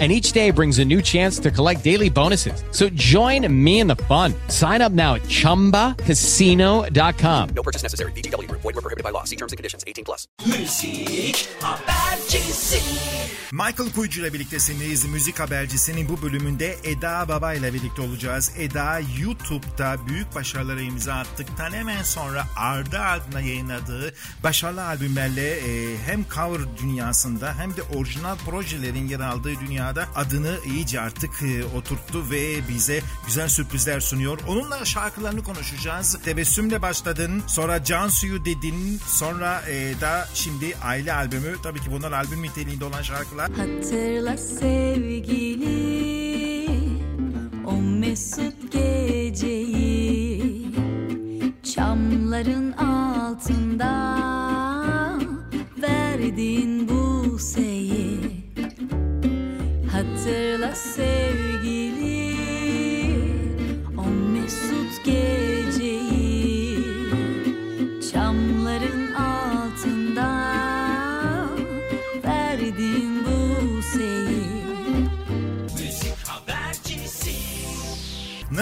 and each day brings a new chance to collect daily bonuses. So join me in the fun. Sign up now at ChumbaCasino.com. No purchase necessary. BGW. Void were prohibited by law. See terms and conditions. 18 plus. Müzik habercisi. Michael Kuyucu ile birliktesindeyiz. Müzik habercisinin bu bölümünde Eda Baba ile birlikte olacağız. Eda YouTube'da büyük başarılara imza attıktan hemen sonra ardı ardına yayınladığı başarılı albümlerle e, hem cover dünyasında hem de orijinal projelerin yer aldığı dünyada adını iyice artık e, oturttu ve bize güzel sürprizler sunuyor. Onunla şarkılarını konuşacağız. Tebessümle başladın, sonra Cansu'yu dedin, sonra e, da şimdi aile albümü. Tabii ki bunlar albüm niteliğinde olan şarkılar. Hatırla sevgili o mesut geceyi Çamların altında verdiğin bu seyi Hatırla sevgili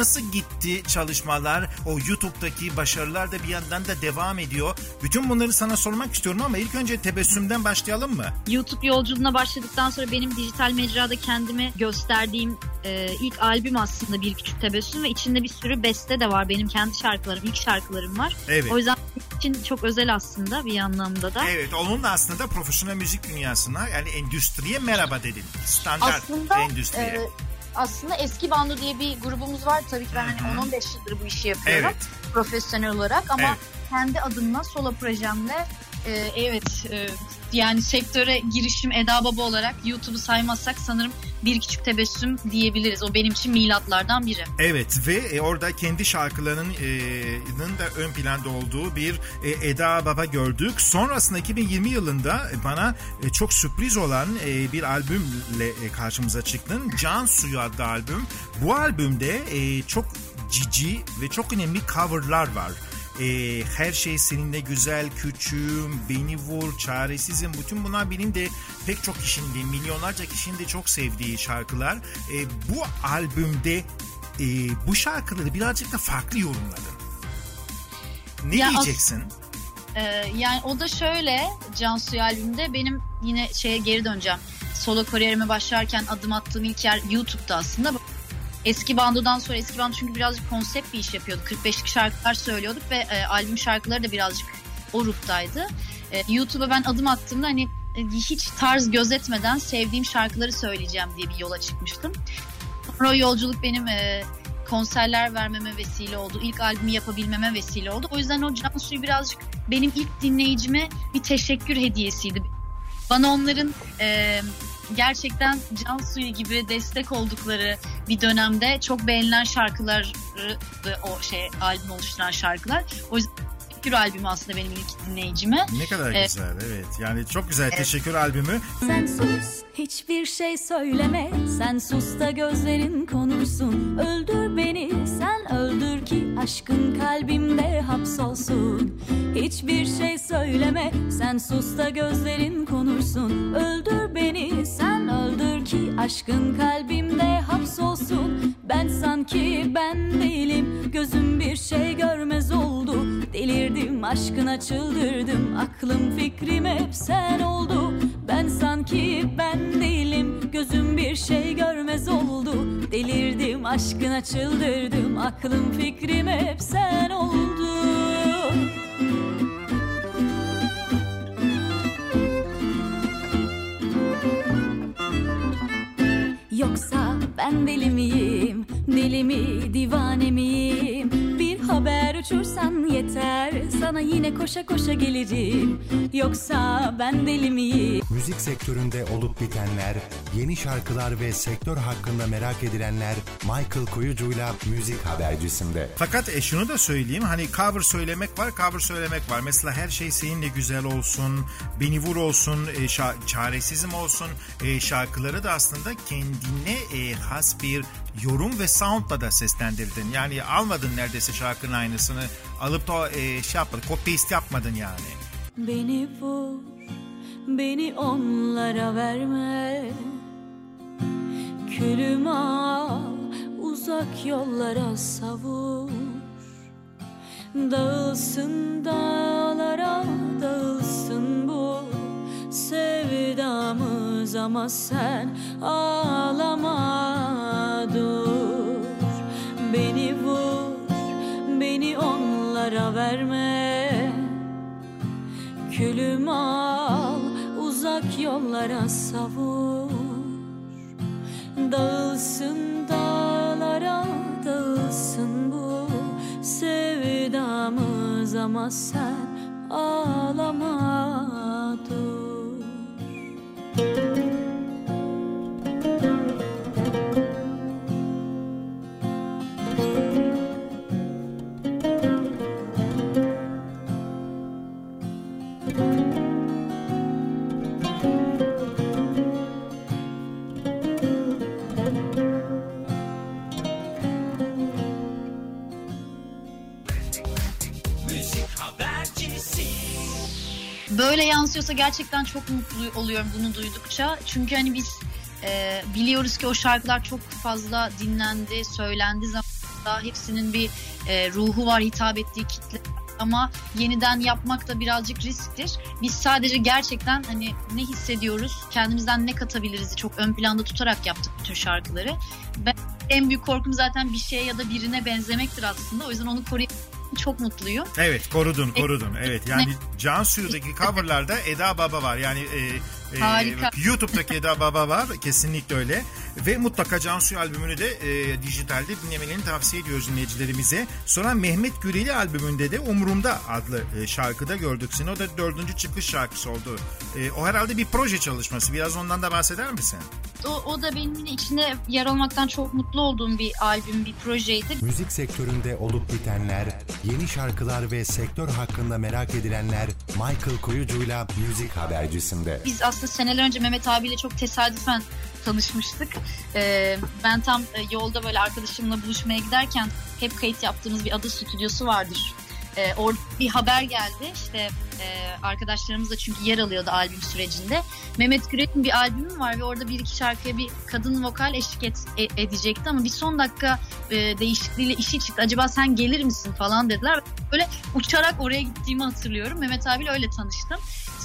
Nasıl gitti çalışmalar? O YouTube'daki başarılar da bir yandan da devam ediyor. Bütün bunları sana sormak istiyorum ama ilk önce tebessümden başlayalım mı? YouTube yolculuğuna başladıktan sonra benim dijital mecrada kendimi gösterdiğim e, ilk albüm aslında Bir Küçük Tebessüm ve içinde bir sürü beste de var. Benim kendi şarkılarım, ilk şarkılarım var. Evet. O yüzden için çok özel aslında bir anlamda da. Evet, onun da aslında profesyonel müzik dünyasına yani endüstriye merhaba dedin. Standart Aslında endüstriye. e, aslında eski bando diye bir grubumuz var tabii ki ben hani 10-15 yıldır bu işi yapıyorum Evet. profesyonel olarak ama Evet. kendi adımla solo projemle e, evet e, yani sektöre girişim Eda Baba olarak YouTube'u saymazsak sanırım bir küçük tebessüm diyebiliriz. O benim için milatlardan biri. Evet ve e, orada kendi şarkılarının e, da ön planda olduğu bir e, Eda Baba gördük. Sonrasında 2020 yılında bana çok sürpriz olan bir albümle karşımıza çıktın. Can Suyu adlı albüm. Bu albümde çok cici ve çok önemli coverlar var. E, her şey seninle güzel, küçüğüm, beni vur, çaresizim. Bütün bunlar benim de pek çok kişinin de, milyonlarca kişinin de çok sevdiği şarkılar. E, bu albümde e, bu şarkıları birazcık da farklı yorumladın. Ne Ya diyeceksin? Ee, yani o da şöyle Cansu albümde benim yine şeye geri döneceğim. Solo kariyerime başlarken adım attığım ilk yer YouTube'da aslında. Eski bandodan sonra eski bando çünkü birazcık konsept bir iş yapıyorduk. 45'lik şarkılar söylüyorduk ve e, albüm şarkıları da birazcık o ruhtaydı. E, YouTube'a ben adım attığımda hani e, hiç tarz gözetmeden sevdiğim şarkıları söyleyeceğim diye bir yola çıkmıştım. Sonra o yolculuk benim e, konserler vermeme vesile oldu. İlk albümü yapabilmeme vesile oldu. O yüzden o Cansu'yu birazcık benim ilk dinleyicime bir teşekkür hediyesiydi. Bana onların e, gerçekten Cansu'yu gibi destek oldukları bir dönemde çok beğenilen şarkıları o şey albüm oluşturan şarkılar. O yüzden teşekkür albümü aslında benim ilk dinleyicime. Ne kadar Evet. güzel evet. Yani çok güzel teşekkür albümü. Sen sus hiçbir şey söyleme Sen sus da gözlerin konuşsun Öldür beni sen öldür Aşkın kalbimde hapsolsun. Hiçbir şey söyleme Sen sus da gözlerin konuşsun Öldür beni sen öldür ki Aşkın kalbimde hapsolsun Ben sanki ben değilim. Gözüm bir şey görmez oldu. Delirdim aşkına çıldırdım. Aklım fikrim hep sen oldu. Ben sanki ben değilim. Gözüm bir şey görmez oldu. Delirdim aşkına çıldırdım. Aklım fikrim hep sen oldu. Yoksa ben deli miyim? Deli mi, divane miyim? Bir haber uçursan yeter Sana yine koşa koşa gelirim Yoksa ben deli miyim Müzik sektöründe olup bitenler, yeni şarkılar ve sektör hakkında merak edilenler Michael Kuyucu'yla Müzik Habercisi'nde. Fakat e, şunu da söyleyeyim hani cover söylemek var cover söylemek var. Mesela her şey seninle güzel olsun, beni vur olsun, e, şa- çaresizim olsun e, şarkıları da aslında kendine e, has bir yorum ve soundla da seslendirdin. Yani almadın neredeyse şarkının aynısını alıp da e, şey yapmadın, copy paste yapmadın yani. Beni vur, beni onlara verme. Külümü al, uzak yollara savur. Dağılsın dağlara, dağılsın bu sevdamız. Ama sen ağlama yollara savur. Dağılsın dağlara dağılsın bu sevdamız Ama sen Yansıyorsa gerçekten çok mutlu oluyorum bunu duydukça. Çünkü hani biz e, biliyoruz ki o şarkılar çok fazla dinlendi, söylendi zamanında. Hepsinin bir e, ruhu var, hitap ettiği kitle. Ama yeniden yapmak da birazcık risktir. Biz sadece gerçekten hani ne hissediyoruz, kendimizden ne katabiliriz çok ön planda tutarak yaptık bütün şarkıları. Ben en büyük korkum zaten bir şeye ya da birine benzemektir aslında. O yüzden onu koruyup çok mutluyum. Evet korudun korudun. Evet yani Cansu'daki coverlarda Eda Baba var. Yani e, e, Harika. YouTube'daki Eda Baba var kesinlikle öyle ve mutlaka Cansu albümünü de e, dijitalde dinlemelerini tavsiye ediyoruz dinleyicilerimize. Sonra Mehmet Güreli albümünde de Umurumda adlı e, şarkıda gördük seni o da dördüncü çıkış şarkısı oldu. E, o herhalde bir proje çalışması biraz ondan da bahseder misin? O, o da benim yine içinde yer almaktan çok mutlu olduğum bir albüm, bir projeydi. Müzik sektöründe olup bitenler, yeni şarkılar ve sektör hakkında merak edilenler Michael Kuyucu'yla Müzik Habercisi'nde. Biz aslında seneler önce Mehmet abiyle çok tesadüfen tanışmıştık. Ee, ben tam e, yolda böyle arkadaşımla buluşmaya giderken hep kayıt yaptığımız bir adı stüdyosu vardır. Ee, orada bir haber geldi işte e, arkadaşlarımız da çünkü yer alıyordu albüm sürecinde. Mehmet Gürel'in bir albümü var ve orada bir iki şarkıya bir kadın vokal eşlik et- e- edecekti ama bir son dakika e, değişikliğiyle işi çıktı. Acaba sen gelir misin falan dediler. Böyle uçarak oraya gittiğimi hatırlıyorum. Mehmet abiyle öyle tanıştım.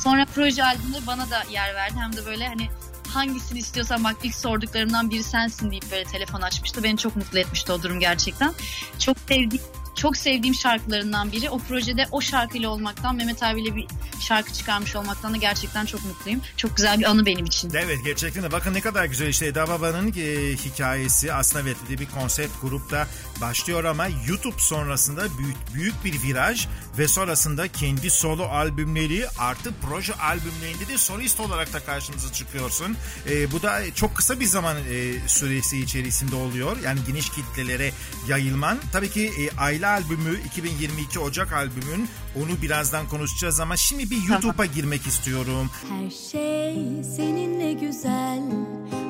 Sonra proje albümde bana da yer verdi. Hem de böyle hani hangisini istiyorsan bak ilk sorduklarımdan biri sensin deyip böyle telefon açmıştı. Beni çok mutlu etmişti o durum gerçekten. Çok sevdiğim çok sevdiğim şarkılarından biri. O projede o şarkıyla olmaktan, Mehmet abiyle bir şarkı çıkarmış olmaktan da gerçekten çok mutluyum. Çok güzel bir anı benim için. Evet gerçekten de bakın ne kadar güzel işte Eda Baba'nın e, hikayesi aslında evet bir konsept grupta başlıyor ama YouTube sonrasında büyük, büyük bir viraj ve sonrasında kendi solo albümleri artı proje albümlerinde de solist olarak da karşımıza çıkıyorsun. E, bu da çok kısa bir zaman e, süresi içerisinde oluyor. Yani geniş kitlelere yayılman. Tabii ki e, Ayla albümü 2022 Ocak albümün onu birazdan konuşacağız ama şimdi bir YouTube'a girmek istiyorum. Her şey seninle güzel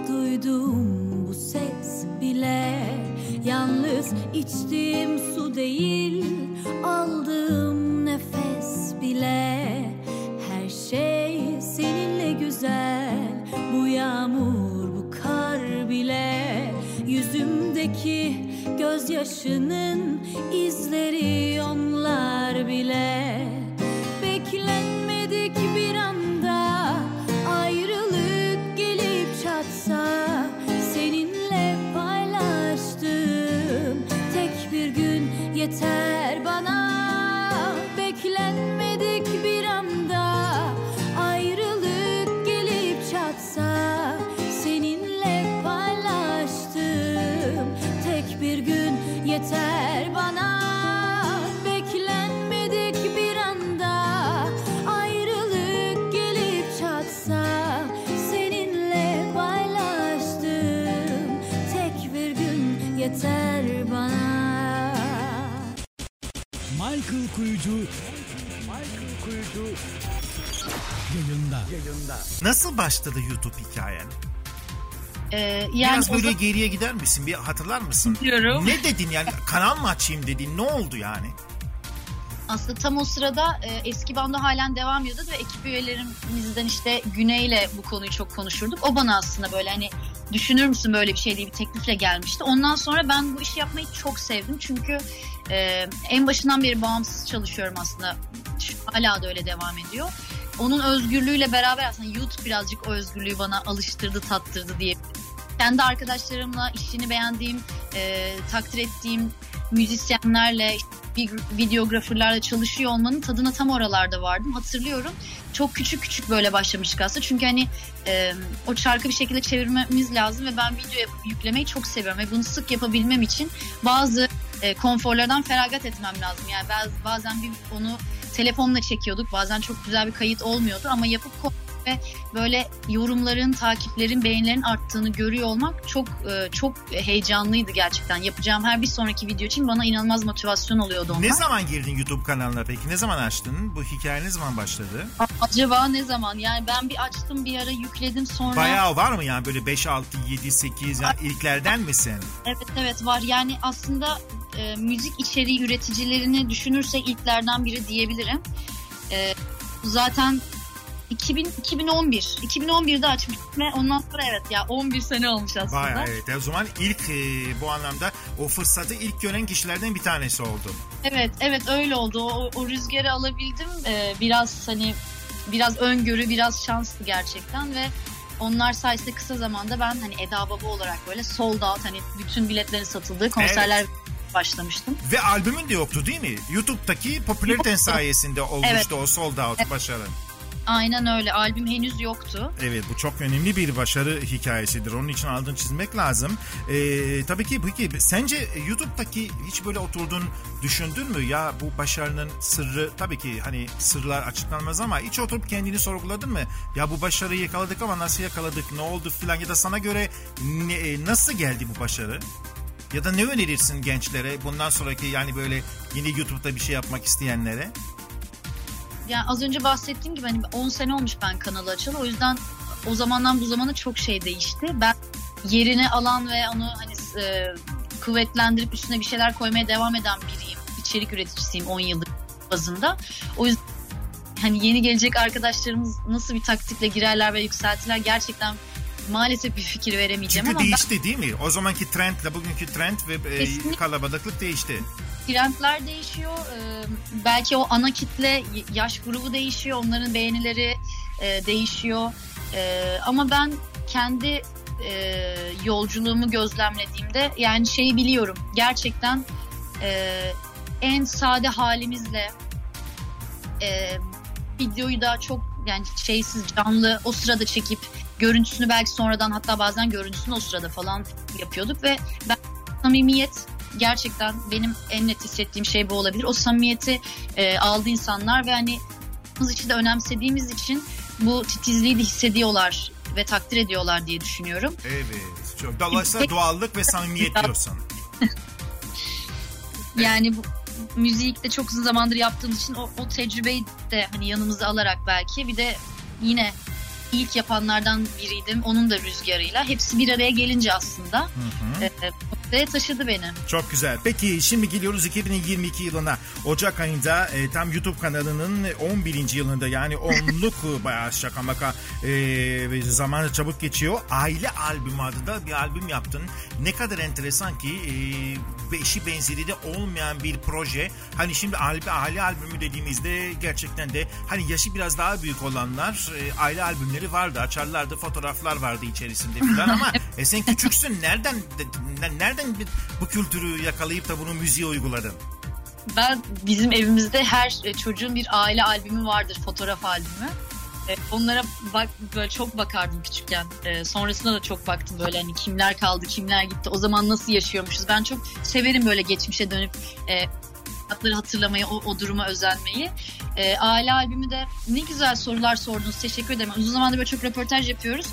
Duyduğum bu ses bile Yalnız içtiğim su değil Aldığım nefes bile Her şey seninle güzel Bu yağmur bu kar bile Yüzümdeki gözyaşının izleri onlar bile başladı YouTube hikayen? Ee, yani Biraz böyle zaman- geriye gider misin? Bir hatırlar mısın? Diyorum. Ne dedin yani kanal mı açayım dedin? Ne oldu yani? Aslında tam o sırada e, eski banda halen devam ediyordu ve ekip üyelerimizden işte Güney'le bu konuyu çok konuşurduk. O bana aslında böyle hani düşünür müsün böyle bir şey diye bir teklifle gelmişti. Ondan sonra ben bu işi yapmayı çok sevdim. Çünkü e, en başından beri bağımsız çalışıyorum aslında. Hala da öyle devam ediyor. Onun özgürlüğüyle beraber aslında YouTube birazcık o özgürlüğü bana alıştırdı, tattırdı diye. Kendi arkadaşlarımla işini beğendiğim, e, takdir ettiğim müzisyenlerle, bir- videografırlarla çalışıyor olmanın tadına tam oralarda vardım. Hatırlıyorum. Çok küçük küçük böyle başlamıştık aslında. Çünkü hani e, o çarkı bir şekilde çevirmemiz lazım ve ben video yapıp yüklemeyi çok seviyorum. Ve bunu sık yapabilmem için bazı e, konforlardan feragat etmem lazım. Yani baz, bazen bir onu telefonla çekiyorduk. Bazen çok güzel bir kayıt olmuyordu ama yapıp ve böyle yorumların, takiplerin, beğenilerin arttığını görüyor olmak çok e, çok heyecanlıydı gerçekten. Yapacağım her bir sonraki video için bana inanılmaz motivasyon oluyordu onlar. Ne zaman girdin YouTube kanalına peki? Ne zaman açtın? Bu hikaye ne zaman başladı? Acaba ne zaman? Yani ben bir açtım bir ara yükledim sonra. Bayağı var mı yani böyle 5, 6, 7, 8 yani ilklerden misin? Evet evet var. Yani aslında e, müzik içeriği üreticilerini düşünürsek ilklerden biri diyebilirim. E, zaten 2000, 2011. 2011'de açmıştım ve ondan sonra evet ya 11 sene olmuş aslında. Bayağı evet. O zaman ilk e, bu anlamda o fırsatı ilk gören kişilerden bir tanesi oldu. Evet evet öyle oldu. O, o rüzgarı alabildim. Ee, biraz hani biraz öngörü, biraz şanslı gerçekten ve onlar sayesinde kısa zamanda ben hani Eda Baba olarak böyle sold out hani bütün biletlerin satıldığı konserler başlamıştım. Ve albümün de yoktu değil mi? YouTube'daki popülariten sayesinde olmuştu Evet. o sold out başarı. Aynen öyle. Albüm henüz yoktu. Evet bu çok önemli bir başarı hikayesidir. Onun için aldığını çizmek lazım. Ee, tabii ki peki sence YouTube'daki hiç böyle oturdun düşündün mü ya bu başarının sırrı tabii ki hani sırlar açıklanmaz ama hiç oturup kendini sorguladın mı? Ya bu başarıyı yakaladık ama nasıl yakaladık ne oldu filan ya da sana göre ne- e, nasıl geldi bu başarı? Ya da ne önerirsin gençlere bundan sonraki yani böyle yeni YouTube'da bir şey yapmak isteyenlere? Yani az önce bahsettiğim gibi hani 10 sene olmuş ben kanalı açalı. O yüzden o zamandan bu zamana çok şey değişti. Ben yerini alan ve onu hani e, kuvvetlendirip üstüne bir şeyler koymaya devam eden biriyim. İçerik üreticisiyim 10 yıldır bazında. O yüzden hani yeni gelecek arkadaşlarımız nasıl bir taktikle girerler ve yükseltirler gerçekten maalesef bir fikir veremeyeceğim Çünkü ama ben- değişti değil mi? O zamanki trendle bugünkü trend ve e, Kesinlikle. kalabalıklık değişti. trendler değişiyor. Ee, belki o ana kitle yaş grubu değişiyor. Onların beğenileri e, değişiyor. Ama ben kendi e, yolculuğumu gözlemlediğimde yani şeyi biliyorum. Gerçekten e, en sade halimizle e, videoyu da çok yani şeysiz canlı o sırada çekip görüntüsünü belki sonradan hatta bazen görüntüsünü o sırada falan yapıyorduk ve ben samimiyet gerçekten benim en net hissettiğim şey bu olabilir. O samimiyeti e, aldı insanlar ve hani biz için de önemsediğimiz için bu titizliği de hissediyorlar ve takdir ediyorlar diye düşünüyorum. Evet. Çok. Dolayısıyla doğallık ve samimiyet diyorsun. Yani bu müziği de çok uzun zamandır yaptığımız için o, o tecrübeyi de hani yanımıza alarak belki bir de yine ilk yapanlardan biriydim. Onun da rüzgarıyla. Hepsi bir araya gelince aslında e, noktaya taşıdı beni. Çok güzel. Peki şimdi geliyoruz 2022 yılına. Ocak ayında e, tam YouTube kanalının 11. yılında yani onluk bayağı şaka maka e, ve zaman çabuk geçiyor. Aile albümü adında bir albüm yaptın. Ne kadar enteresan ki e, eşi benzeri de olmayan bir proje. Hani şimdi aile, aile albümü dediğimizde gerçekten de hani yaşı biraz daha büyük olanlar e, aile albümleri vardı. Açarlardı fotoğraflar vardı içerisinde falan ama e, sen küçüksün. Nereden de- nereden bu kültürü yakalayıp da bunu müziğe uyguladın? Ben bizim evimizde her e, çocuğun bir aile albümü vardır, fotoğraf albümü. E, Onlara bak böyle çok bakardım küçükken. E, sonrasında da çok baktım böyle hani kimler kaldı, kimler gitti. O zaman nasıl yaşıyormuşuz. Ben çok severim böyle geçmişe dönüp e, hatırlamayı, o, o duruma özenmeyi. Aile albümü de ne güzel sorular sordunuz. Teşekkür ederim. Uzun zamandır böyle çok röportaj yapıyoruz.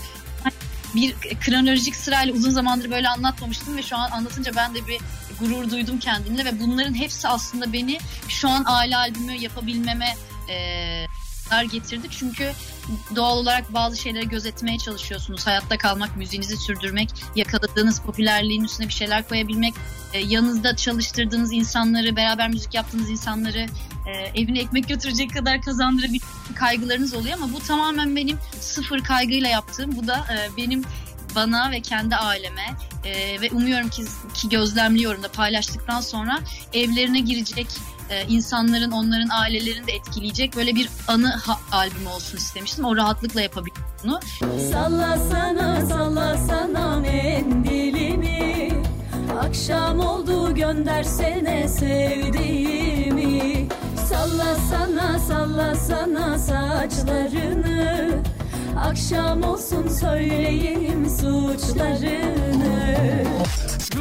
Bir kronolojik sırayla uzun zamandır böyle anlatmamıştım ve şu an anlatınca ben de bir gurur duydum kendimle ve bunların hepsi aslında beni şu an aile albümü yapabilmeme e, getirdi. Çünkü doğal olarak bazı şeyleri gözetmeye çalışıyorsunuz. Hayatta kalmak, müziğinizi sürdürmek, yakaladığınız popülerliğin üstüne bir şeyler koyabilmek, e, yanınızda çalıştırdığınız insanları, beraber müzik yaptığınız insanları e, evine ekmek götürecek kadar kazandırabilmek kaygılarınız oluyor ama bu tamamen benim sıfır kaygıyla yaptığım. Bu da e, benim bana ve kendi aileme e, ve umuyorum ki, ki gözlemliyorum da paylaştıktan sonra evlerine girecek e, insanların onların ailelerini de etkileyecek böyle bir anı ha- albümü olsun istemiştim. O rahatlıkla yapabildim bunu. Sallasana sallasana mendilimi Akşam oldu göndersene sevdiğimi Sallasana sallasana saçlarını Akşam olsun söyleyeyim suçlarını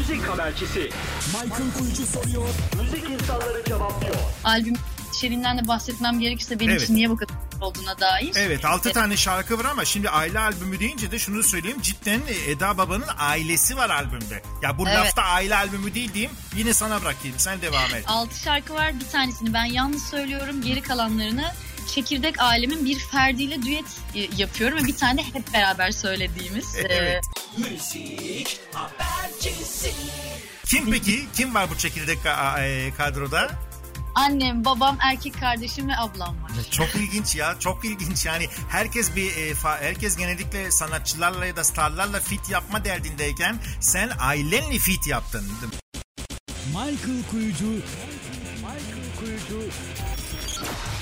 Müzik habercisi. Michael Kuyucu soruyor. Müzik insanları cevaplıyor. Albüm içeriğinden de bahsetmem gerekirse benim Evet. için niye bu kadar olduğuna dair. Evet 6 tane şarkı var ama şimdi aile albümü deyince de şunu söyleyeyim. Cidden e, Eda Baba'nın ailesi var albümde. Ya bu Evet. lafta aile albümü değil diyeyim. Yine sana bırakayım. Sen devam et. 6 şarkı var. Bir tanesini ben yalnız söylüyorum. Geri kalanlarını Çekirdek Alem'in bir ferdiyle düet e, yapıyorum ve bir tane de hep beraber söylediğimiz. e, Evet. Müzik habercisi. Kim peki? Kim var bu çekirdek e, kadroda? annem, babam, erkek kardeşim ve ablam var. Çok ilginç ya. Çok ilginç yani. Herkes bir herkes genellikle sanatçılarla ya da starlarla fit yapma derdindeyken sen ailenle fit yaptın. Michael Kuyucu. Michael Kuyucu.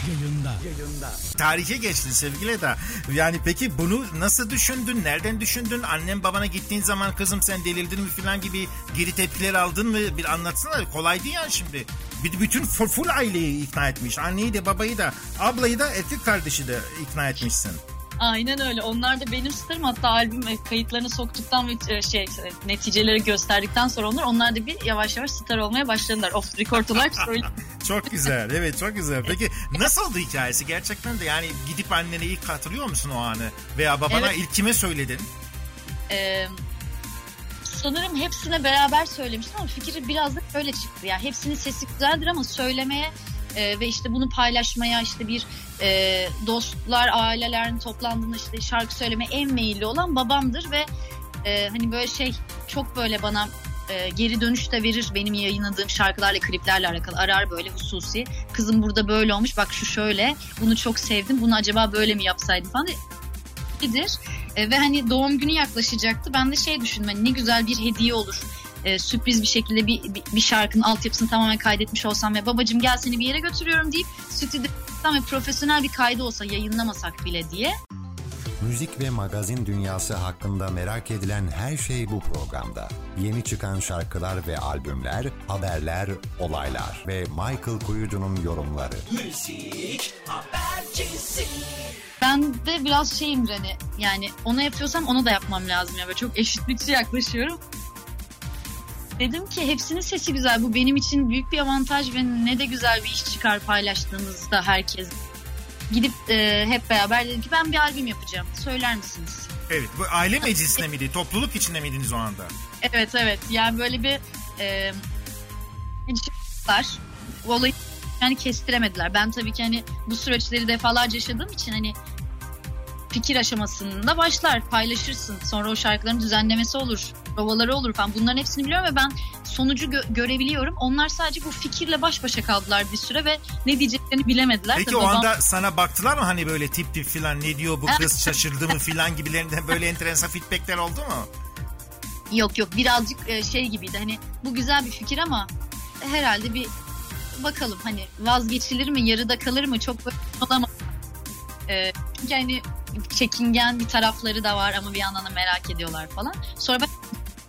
Yayında. Yayında. Tarihe geçtin sevgili Eda. Yani peki bunu nasıl düşündün? Nereden düşündün? Annem babana gittiğin zaman kızım sen delildin mi falan gibi geri tepkiler aldın mı? Bir anlatsana. Kolay değil yani şimdi. Bir, bütün full, aileyi ikna etmiş. Anneyi de babayı da ablayı da erkek kardeşi de ikna etmişsin. Aynen öyle. Onlar da benim starım. Hatta albüm e, kayıtlarını soktuktan ve e, şey e, neticeleri gösterdikten sonra onlar onlar da bir yavaş yavaş star olmaya başladılar. Off record olarak. Çok güzel. Evet çok güzel. Peki nasıl oldu hikayesi? Gerçekten de yani gidip annene ilk hatırlıyor musun o anı? Veya babana Evet. ilk kime söyledin? Ee, sanırım hepsine beraber söylemiştim ama fikri biraz da böyle çıktı. Yani hepsinin sesi güzeldir ama söylemeye e, ve işte bunu paylaşmaya işte bir e, dostlar, ailelerin toplandığında işte şarkı söyleme en meyilli olan babamdır ve e, hani böyle şey çok böyle bana e, geri dönüş de verir benim yayınladığım şarkılarla kliplerle alakalı arar böyle hususi kızım burada böyle olmuş bak şu şöyle bunu çok sevdim bunu acaba böyle mi yapsaydım falan iyidir. E, ve hani doğum günü yaklaşacaktı. Ben de şey düşündüm hani ne güzel bir hediye olur. E, sürpriz bir şekilde bir, bir, bir şarkının altyapısını tamamen kaydetmiş olsam ve babacım gel seni bir yere götürüyorum deyip stüdyodan ve profesyonel bir kaydı olsa yayınlamasak bile diye. Müzik ve magazin dünyası hakkında merak edilen her şey bu programda. Yeni çıkan şarkılar ve albümler, haberler, olaylar ve Michael Kuyucu'nun yorumları. Müzik habercisi. Ben de biraz şeyim hani yani onu yapıyorsam onu da yapmam lazım ya. Böyle çok eşitlikçi yaklaşıyorum. Dedim ki hepsinin sesi güzel. Bu benim için büyük bir avantaj ve ne de güzel bir iş çıkar paylaştığınızda herkes. Gidip e, hep beraber dedim ki ben bir albüm yapacağım. Söyler misiniz? Evet. Bu aile meclisinde miydi? Topluluk içinde miydiniz o anda? Evet evet yani böyle bir e, var. Olayı yani kestiremediler. Ben tabii ki hani bu süreçleri defalarca yaşadığım için hani fikir aşamasında başlar paylaşırsın. Sonra o şarkıların düzenlemesi olur. Provaları olur falan. Bunların hepsini biliyorum ve ben sonucu gö- görebiliyorum. Onlar sadece bu fikirle baş başa kaldılar bir süre ve ne diyeceklerini bilemediler. Peki Ve o babam- anda sana baktılar mı hani böyle tip tip filan ne diyor bu kız şaşırdı mı filan gibilerinden böyle enteresan feedbackler oldu mu? Yok yok birazcık e, şey gibiydi hani bu güzel bir fikir ama herhalde bir bakalım hani vazgeçilir mi yarıda kalır mı çok olamaz. E, çünkü hani çekingen bir tarafları da var ama bir yandan da merak ediyorlar falan. Sonra ben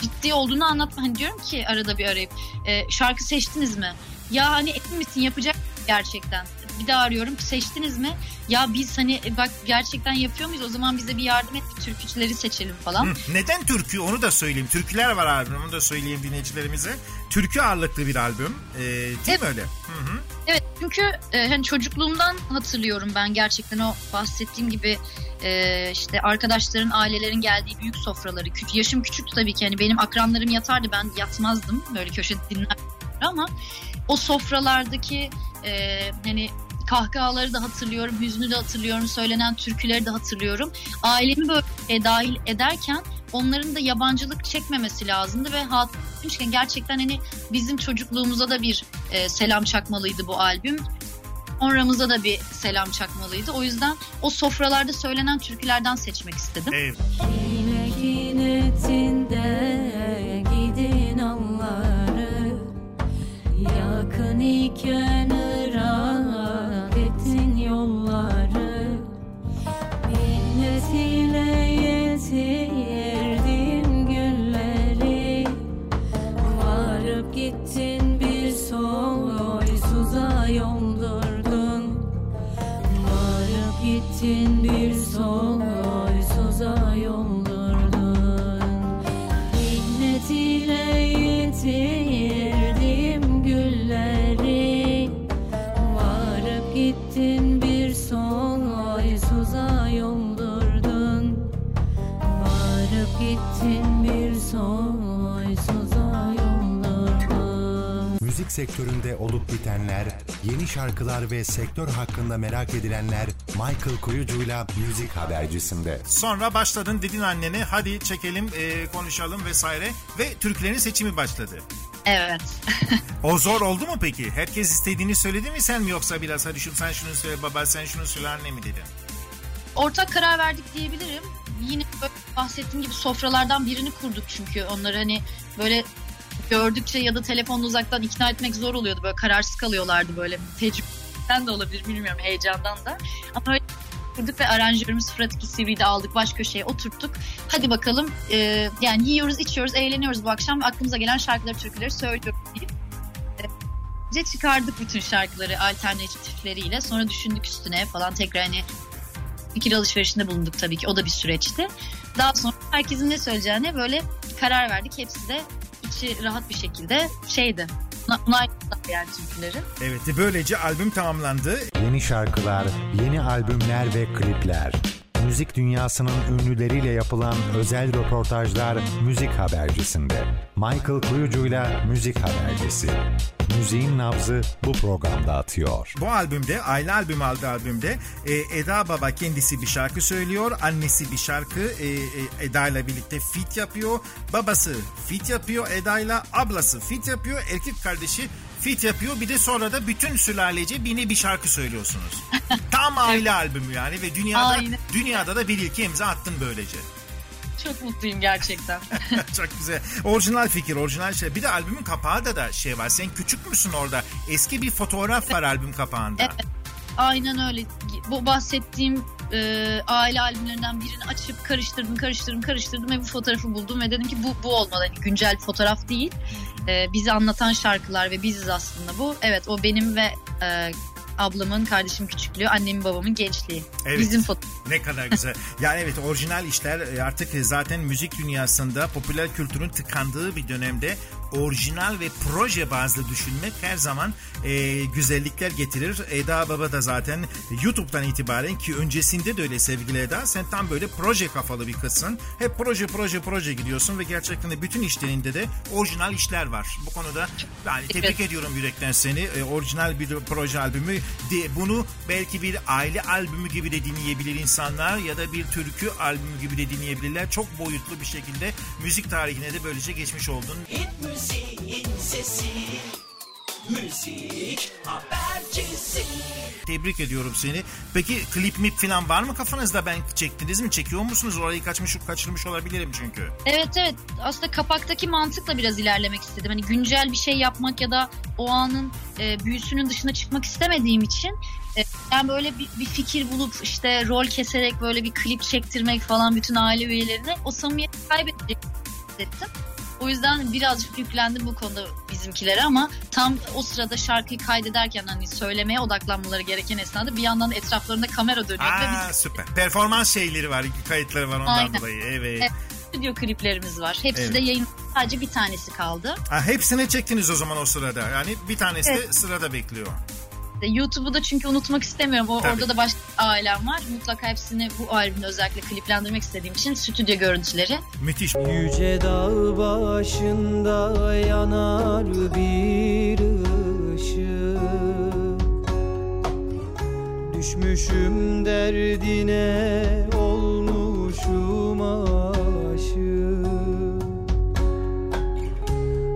ciddi olduğunu anlatma hani diyorum ki arada bir arayıp e, şarkı seçtiniz mi? Ya hani emin yapacak gerçekten? Bir daha arıyorum. Seçtiniz mi? Ya biz hani e, bak gerçekten yapıyor muyuz? O zaman bize bir yardım et. Türkücüleri seçelim falan. Hı, Neden türkü onu da söyleyeyim. Türküler var albüm onu da söyleyeyim dinleyicilerimize. Türkü ağırlıklı bir albüm. Ee, değil Evet. mi öyle? Hı hı. Evet çünkü e, hani çocukluğumdan hatırlıyorum ben gerçekten o bahsettiğim gibi e, işte arkadaşların ailelerin geldiği büyük sofraları. Küç, yaşım küçüktü tabii ki hani benim akranlarım yatardı ben yatmazdım böyle köşede dinlerdim ama o sofralardaki e, hani kahkahaları da hatırlıyorum, hüznü de hatırlıyorum, söylenen türküleri de hatırlıyorum. Ailemi böyle e, dahil ederken onların da yabancılık çekmemesi lazımdı ve hatırlamışken gerçekten hani bizim çocukluğumuza da bir e, selam çakmalıydı bu albüm. Sonramıza da bir selam çakmalıydı. O yüzden o sofralarda söylenen türkülerden seçmek istedim. Evet. Yine kinetinde ni que ne sektöründe olup bitenler, yeni şarkılar ve sektör hakkında merak edilenler Michael Kuyucu'yla Müzik Habercisi'nde. Sonra başladın dedin annene hadi çekelim e, konuşalım vesaire ve türkülerin seçimi başladı. Evet. O zor oldu mu peki? Herkes istediğini söyledi mi sen mi yoksa biraz hadi şunu sen şunu söyle baba sen şunu söyle anne mi dedin? Ortak karar verdik diyebilirim. Yine böyle bahsettiğim gibi sofralardan birini kurduk çünkü onları hani böyle gördükçe ya da telefonla uzaktan ikna etmek zor oluyordu. Böyle kararsız kalıyorlardı böyle tecrübeden de olabilir bilmiyorum heyecandan da. Ama öyle kurduk ve aranjörümüz Fırat 2 CV'de aldık baş köşeye oturttuk. Hadi bakalım e, yani yiyoruz içiyoruz eğleniyoruz bu akşam aklımıza gelen şarkıları türküleri söylüyoruz deyip e, çıkardık bütün şarkıları alternatifleriyle sonra düşündük üstüne falan tekrar hani fikir alışverişinde bulunduk tabii ki o da bir süreçti. Daha sonra herkesin ne söyleyeceğine böyle karar verdik. Hepsi de içi rahat bir şekilde şeydi. Onayladılar yani türküleri. Evet böylece albüm tamamlandı. Yeni şarkılar, yeni albümler ve klipler. Müzik dünyasının ünlüleriyle yapılan özel röportajlar Müzik Habercisi'nde. Michael Kuyucu'yla Müzik Habercisi. Müziğin nabzı bu programda atıyor. Bu albümde Aile albüm aldı albümde e, Eda Baba kendisi bir şarkı söylüyor. Annesi bir şarkı e, e, Eda ile birlikte fit yapıyor. Babası fit yapıyor Eda ile. Ablası fit yapıyor. Erkek kardeşi fit yapıyor. Bir de sonra da bütün sülalece bir bir şarkı söylüyorsunuz. Tam aile albümü yani ve dünyada Aynen. dünyada da bir ilki imza attın böylece. Çok mutluyum gerçekten. Çok güzel. Orijinal fikir, orijinal şey. Bir de albümün kapağında da şey var. Sen küçük müsün orada? Eski bir fotoğraf var albüm kapağında. Evet. Aynen öyle. Bu bahsettiğim e, aile albümlerinden birini açıp karıştırdım, karıştırdım, karıştırdım ve bu fotoğrafı buldum ve dedim ki bu bu olmalı. Hani güncel bir fotoğraf değil. E, bizi anlatan şarkılar ve biziz aslında bu. Evet o benim ve e, ablamın, kardeşim küçüklüğü, annemin babamın gençliği. Evet. Bizim foto. Ne kadar güzel. yani evet orijinal işler e, artık zaten müzik dünyasında popüler kültürün tıkandığı bir dönemde orijinal ve proje bazlı düşünmek her zaman e, güzellikler getirir. Eda Baba da zaten YouTube'dan itibaren ki öncesinde de öyle sevgili Eda sen tam böyle proje kafalı bir kızsın. Hep proje proje proje gidiyorsun ve gerçekten de bütün işlerinde de orijinal işler var. Bu konuda yani tebrik Evet. ediyorum yürekten seni. E, orijinal bir proje albümü. De, bunu belki bir aile albümü gibi de dinleyebilir insanlar ya da bir türkü albümü gibi de dinleyebilirler. Çok boyutlu bir şekilde müzik tarihine de böylece geçmiş oldun. Hit müziğin sesi Müzik habercisi Tebrik ediyorum seni. Peki klip mip falan var mı kafanızda? Ben çektiniz mi? Çekiyor musunuz? Orayı kaçmış kaçırmış olabilirim çünkü. Evet evet aslında kapaktaki mantıkla biraz ilerlemek istedim. Hani güncel bir şey yapmak ya da o anın e, büyüsünün dışına çıkmak istemediğim için e, ben böyle bir, bir fikir bulup işte rol keserek böyle bir klip çektirmek falan bütün aile üyelerine o samimiyeti kaybedecek hissettim. O yüzden birazcık yüklendim bu konuda bizimkilere ama tam o sırada şarkıyı kaydederken hani söylemeye odaklanmaları gereken esnada bir yandan etraflarında kamera dönüyor ve Aa, biz süper. Performans şeyleri var, kayıtları var ondan Aynen. dolayı. Evet. Evet. stüdyo kliplerimiz var. Hepsi Evet. de yayın sadece bir tanesi kaldı. Ha, hepsini çektiniz o zaman o sırada. Yani bir tanesi de sırada bekliyor. İşte YouTube'u da çünkü unutmak istemiyorum. O, Tabii. orada da başka ailem var. Mutlaka hepsini bu albümde özellikle kliplendirmek istediğim için stüdyo görüntüleri. Müthiş. Yüce dağ başında yanar bir ışık Düşmüşüm derdine olmuşum aşık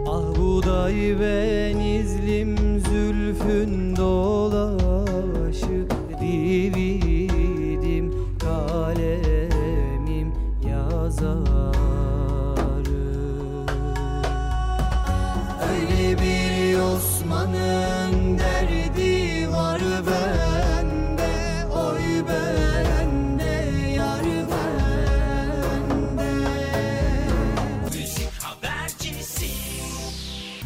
Ah buday benizlim zülfün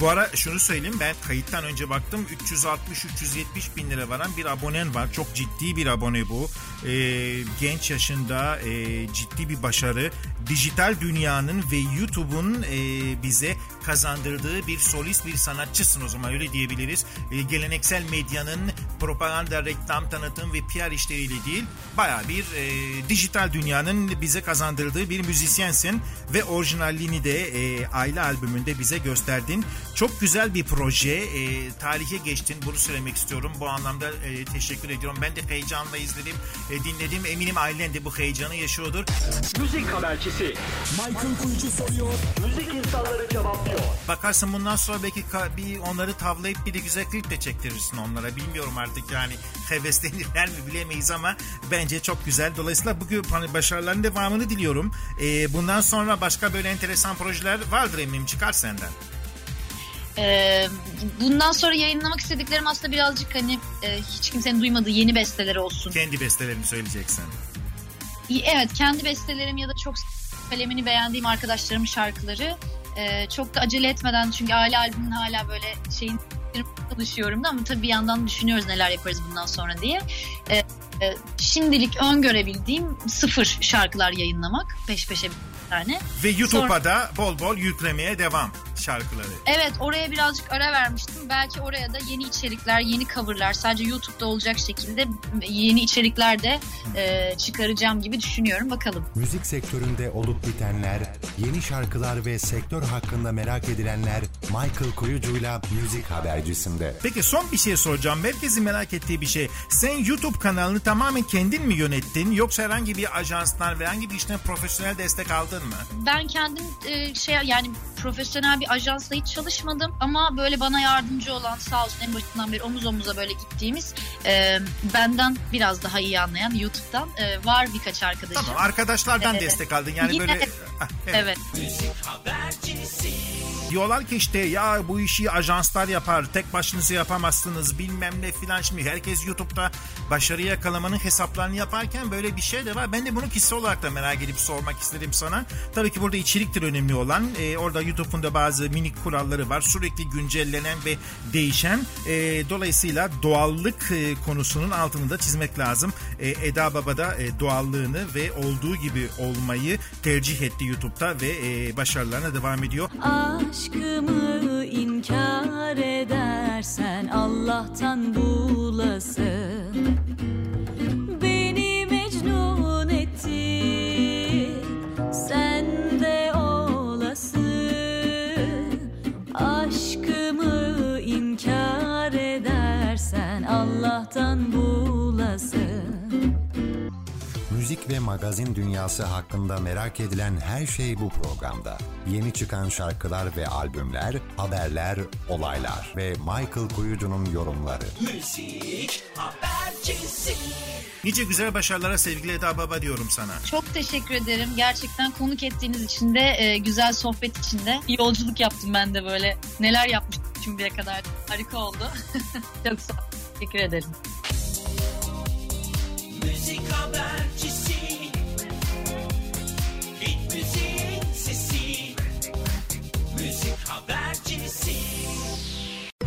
Bu ara şunu söyleyeyim ben kayıttan önce baktım 360-370 bin lira varan bir abonen var. Çok ciddi bir abone bu. Ee, genç yaşında e, ciddi bir başarı. Dijital dünyanın ve YouTube'un e, bize kazandırdığı bir solist bir sanatçısın o zaman öyle diyebiliriz. E, geleneksel medyanın propaganda, reklam, tanıtım ve PR işleriyle değil baya bir e, dijital dünyanın bize kazandırdığı bir müzisyensin ve orijinalliğini de e, aile albümünde bize gösterdin. Çok güzel bir proje. E, tarihe geçtin. Bunu söylemek istiyorum. Bu anlamda e, teşekkür ediyorum. Ben de heyecanla izledim, e, dinledim. Eminim ailen de bu heyecanı yaşıyordur. Müzik habercisi. Michael Kuyucu soruyor. Müzik insanları cevaplıyor. Bakarsın bundan sonra belki bir onları tavlayıp bir de güzel klip de çektirirsin onlara. Bilmiyorum artık yani heveslenirler mi bilemeyiz ama bence çok güzel. Dolayısıyla bugün hani başarıların devamını diliyorum. E, bundan sonra başka böyle enteresan projeler vardır eminim çıkar senden. Ee, bundan sonra yayınlamak istediklerim aslında birazcık hani e, hiç kimsenin duymadığı yeni besteleri olsun. Kendi bestelerini söyleyeceksin. İyi, Evet kendi bestelerim ya da çok kalemini beğendiğim arkadaşlarımın şarkıları Ee, çok da acele etmeden çünkü aile albümünün hala böyle şeyin çalışıyorum da ama tabii bir yandan düşünüyoruz neler yaparız bundan sonra diye. Ee, e, şimdilik öngörebildiğim sıfır şarkılar yayınlamak peş peşe bir tane. Ve YouTube'a Sonra- da bol bol yüklemeye devam şarkıları. Evet oraya birazcık ara vermiştim. Belki oraya da yeni içerikler, yeni coverlar sadece YouTube'da olacak şekilde yeni içerikler de e, çıkaracağım gibi düşünüyorum. Bakalım. Müzik sektöründe olup bitenler, yeni şarkılar ve sektör hakkında merak edilenler Michael Kuyucu'yla Müzik Habercisi'nde. Peki son bir şey soracağım. Herkesin merak ettiği bir şey. Sen YouTube kanalını tamamen kendin mi yönettin yoksa herhangi bir ajanstan ve herhangi bir işten profesyonel destek aldın mı? Ben kendim e, şey yani profesyonel bir ajansla hiç çalışmadım ama böyle bana yardımcı olan sağ olsun en başından beri omuz omuza böyle gittiğimiz e, benden biraz daha iyi anlayan YouTube'dan e, var birkaç arkadaşım. Tamam arkadaşlardan Evet. destek aldın. Yani Yine- böyle evet. Evet. diyorlar ki işte ya bu işi ajanslar yapar. Tek başınıza yapamazsınız bilmem ne filan. Şimdi herkes YouTube'da başarı yakalamanın hesaplarını yaparken böyle bir şey de var. Ben de bunu kişisel olarak da merak edip sormak istedim sana. Tabii ki burada içeriktir önemli olan. Ee, orada YouTube'un da bazı minik kuralları var. Sürekli güncellenen ve değişen. Ee, dolayısıyla doğallık e, konusunun altını da çizmek lazım. Ee, Eda Baba da e, doğallığını ve olduğu gibi olmayı tercih etti YouTube'da ve e, başarılarına devam ediyor. Aşkımı inkar edersen Allah'tan bulasın Allah'tan bulasın Müzik ve magazin dünyası hakkında merak edilen her şey bu programda. Yeni çıkan şarkılar ve albümler, haberler, olaylar ve Michael Kuyucu'nun yorumları. Müzik habercisi Nice güzel başarılara sevgili Eda Baba diyorum sana. Çok teşekkür ederim. Gerçekten konuk ettiğiniz için de e, güzel sohbet için de yolculuk yaptım ben de böyle. Neler yapmıştım şimdiye kadar. Harika oldu. Çok sağ olun. Teşekkür ederim.